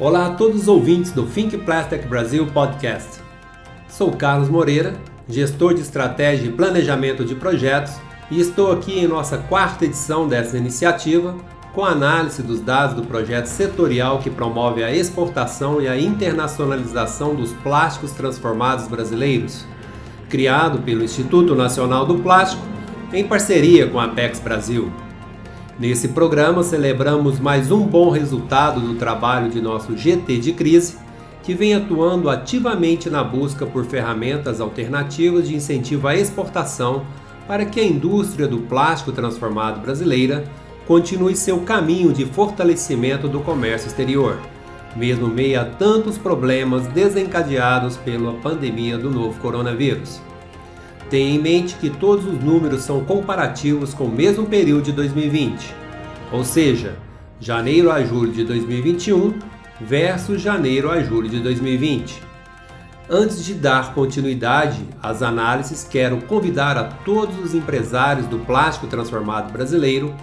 Olá a todos os ouvintes do Think Plastic Brasil Podcast. Sou Carlos Moreira, gestor de estratégia e planejamento de projetos, e estou aqui em nossa quarta edição dessa iniciativa com análise dos dados do projeto setorial que promove a exportação e a internacionalização dos plásticos transformados brasileiros, criado pelo Instituto Nacional do Plástico em parceria com a Apex Brasil. Nesse programa, celebramos mais um bom resultado do trabalho de nosso GT de crise, que vem atuando ativamente na busca por ferramentas alternativas de incentivo à exportação para que a indústria do plástico transformado brasileira continue seu caminho de fortalecimento do comércio exterior, mesmo meio a tantos problemas desencadeados pela pandemia do novo coronavírus. Tenha em mente que todos os números são comparativos com o mesmo período de 2020, ou seja, janeiro a julho de 2021 versus janeiro a julho de 2020. Antes de dar continuidade às análises, quero convidar a todos os empresários do plástico transformado brasileiro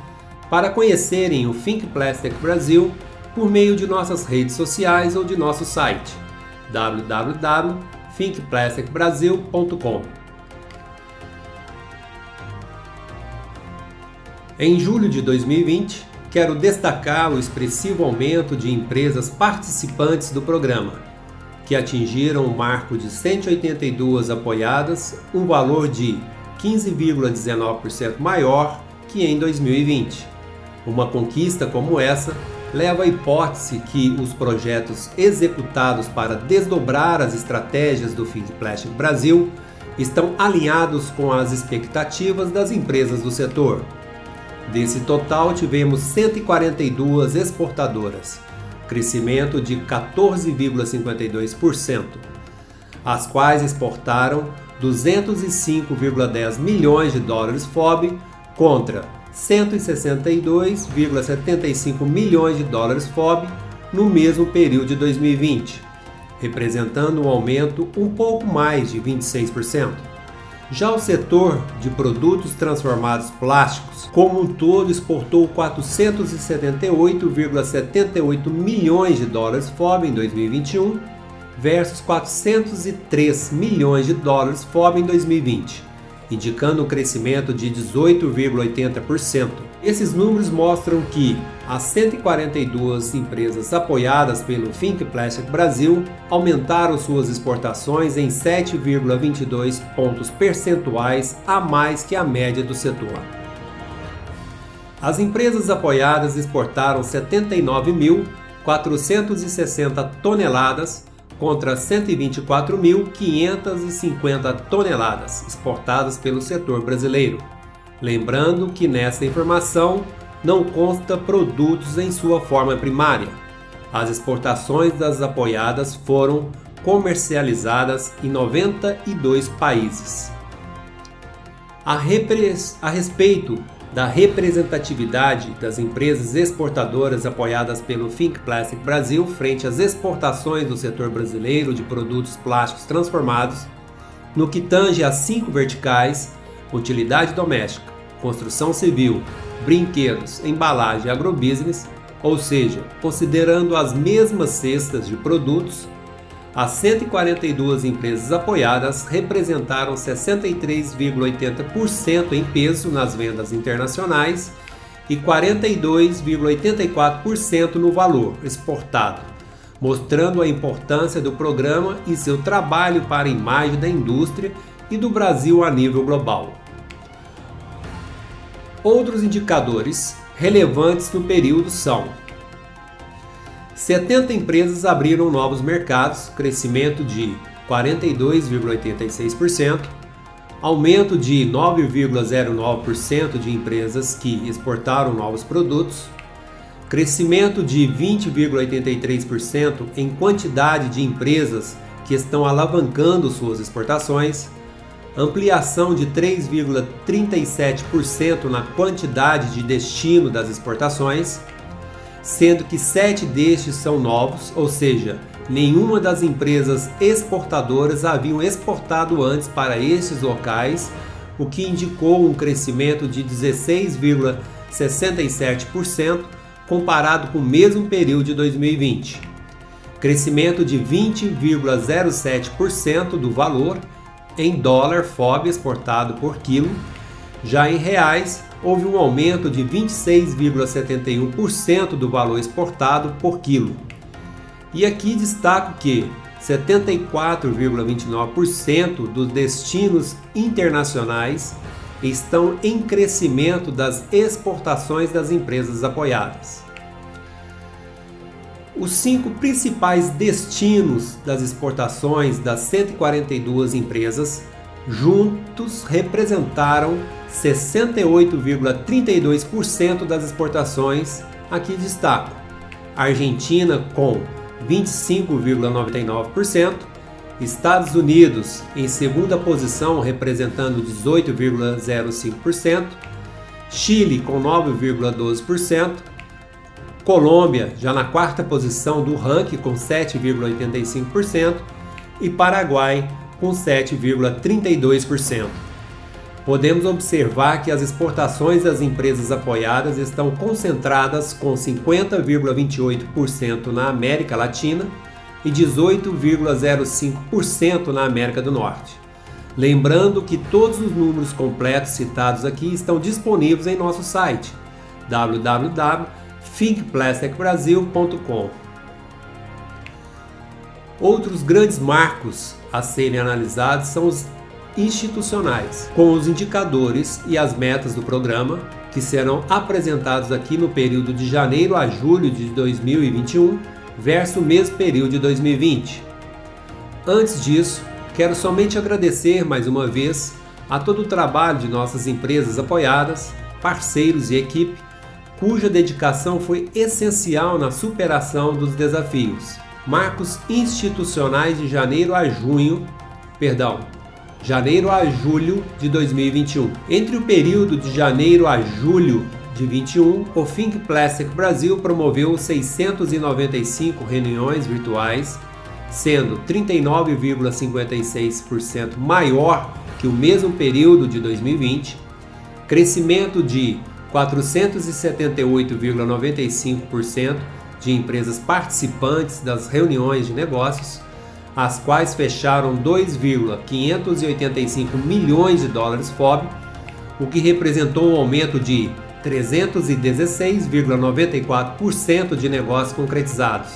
para conhecerem o Think Plastic Brasil por meio de nossas redes sociais ou de nosso site www.thinkplasticbrasil.com. Em julho de 2020, quero destacar o expressivo aumento de empresas participantes do programa, que atingiram o marco de 182 apoiadas, um valor de 15,19% maior que em 2020. Uma conquista como essa leva à hipótese que os projetos executados para desdobrar as estratégias do Plastic Brasil estão alinhados com as expectativas das empresas do setor. Desse total, tivemos 142 exportadoras, crescimento de 14,52%, as quais exportaram 205,10 milhões de dólares FOB contra 162,75 milhões de dólares FOB no mesmo período de 2020, representando um aumento um pouco mais de 26%. Já o setor de produtos transformados plásticos, como um todo, exportou 478,78 milhões de dólares FOB em 2021 versus 403 milhões de dólares FOB em 2020, indicando um crescimento de 18,80%. Esses números mostram que as 142 empresas apoiadas pelo Think Plastic Brasil aumentaram suas exportações em 7,22 pontos percentuais a mais que a média do setor. As empresas apoiadas exportaram 79.460 toneladas contra 124.550 toneladas exportadas pelo setor brasileiro. Lembrando que nessa informação não consta produtos em sua forma primária. As exportações das apoiadas foram comercializadas em 92 países. A, a respeito da representatividade das empresas exportadoras apoiadas pelo Think Plastic Brasil frente às exportações do setor brasileiro de produtos plásticos transformados, no que tange às cinco verticais: utilidade doméstica, construção civil, brinquedos, embalagem e agrobusiness, ou seja, considerando as mesmas cestas de produtos, as 142 empresas apoiadas representaram 63,80% em peso nas vendas internacionais e 42,84% no valor exportado, mostrando a importância do programa e seu trabalho para a imagem da indústria e do Brasil a nível global. Outros indicadores relevantes no período são 70 empresas abriram novos mercados, crescimento de 42,86%, aumento de 9,09% de empresas que exportaram novos produtos, crescimento de 20,83% em quantidade de empresas que estão alavancando suas exportações, ampliação de 3,37% na quantidade de destino das exportações sendo que sete destes são novos, ou seja, nenhuma das empresas exportadoras haviam exportado antes para estes locais, o que indicou um crescimento de 16,67% comparado com o mesmo período de 2020. crescimento de 20,07% do valor em dólar FOB exportado por quilo. Já em reais, houve um aumento de 26,71% do valor exportado por quilo. E aqui destaco que 74,29% dos destinos internacionais estão em crescimento das exportações das empresas apoiadas. Os cinco principais destinos das exportações das 142 empresas juntos representaram 68,32% das exportações. Aqui destaco: Argentina com 25,99%, Estados Unidos em segunda posição, representando 18,05%, Chile com 9,12%, Colômbia já na quarta posição do ranking com 7,85% e Paraguai com 7,32%. Podemos observar que as exportações das empresas apoiadas estão concentradas com 50,28% na América Latina e 18,05% na América do Norte. Lembrando que todos os números completos citados aqui estão disponíveis em nosso site www.thinkplasticbrasil.com. Outros grandes marcos a serem analisados são os institucionais, com os indicadores e as metas do programa, que serão apresentados aqui no período de janeiro a julho de 2021 versus o mesmo período de 2020. Antes disso, quero somente agradecer mais uma vez a todo o trabalho de nossas empresas apoiadas, parceiros e equipe cuja dedicação foi essencial na superação dos desafios. Marcos institucionais de janeiro a junho, perdão, janeiro a julho de 2021. Entre o período de janeiro a julho de 21, o Think Plastic Brasil promoveu 695 reuniões virtuais, sendo 39,56% maior que o mesmo período de 2020, crescimento de 478,95% de empresas participantes das reuniões de negócios, as quais fecharam 2,585 milhões de dólares FOB, o que representou um aumento de 316,94% de negócios concretizados.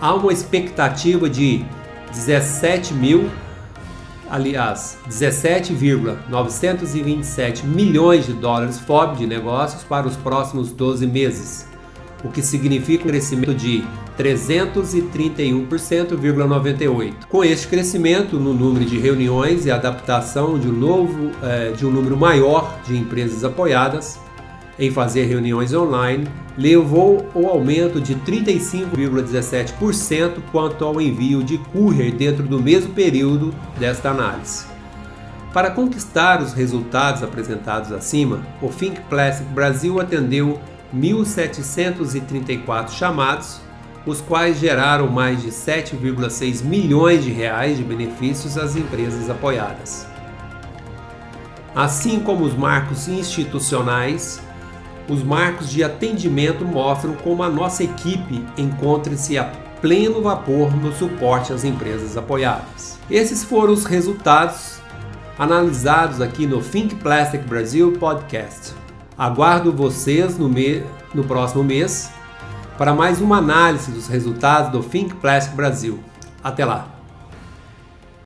Há uma expectativa de 17 mil aliás, 17,927 milhões de dólares FOB de negócios para os próximos 12 meses, o que significa um crescimento de 331,98%. Com este crescimento no número de reuniões e adaptação de um novo, eh, de um número maior de empresas apoiadas, em fazer reuniões online levou ao aumento de 35,17% quanto ao envio de courier dentro do mesmo período desta análise. Para conquistar os resultados apresentados acima, o Think Plastic Brasil atendeu 1.734 chamados, os quais geraram mais de 7,6 milhões de reais de benefícios às empresas apoiadas. Assim como os marcos institucionais, os marcos de atendimento mostram como a nossa equipe encontra-se a pleno vapor no suporte às empresas apoiadas. Esses foram os resultados analisados aqui no Think Plastic Brasil Podcast. Aguardo vocês no, me... no próximo mês para mais uma análise dos resultados do Think Plastic Brasil. Até lá!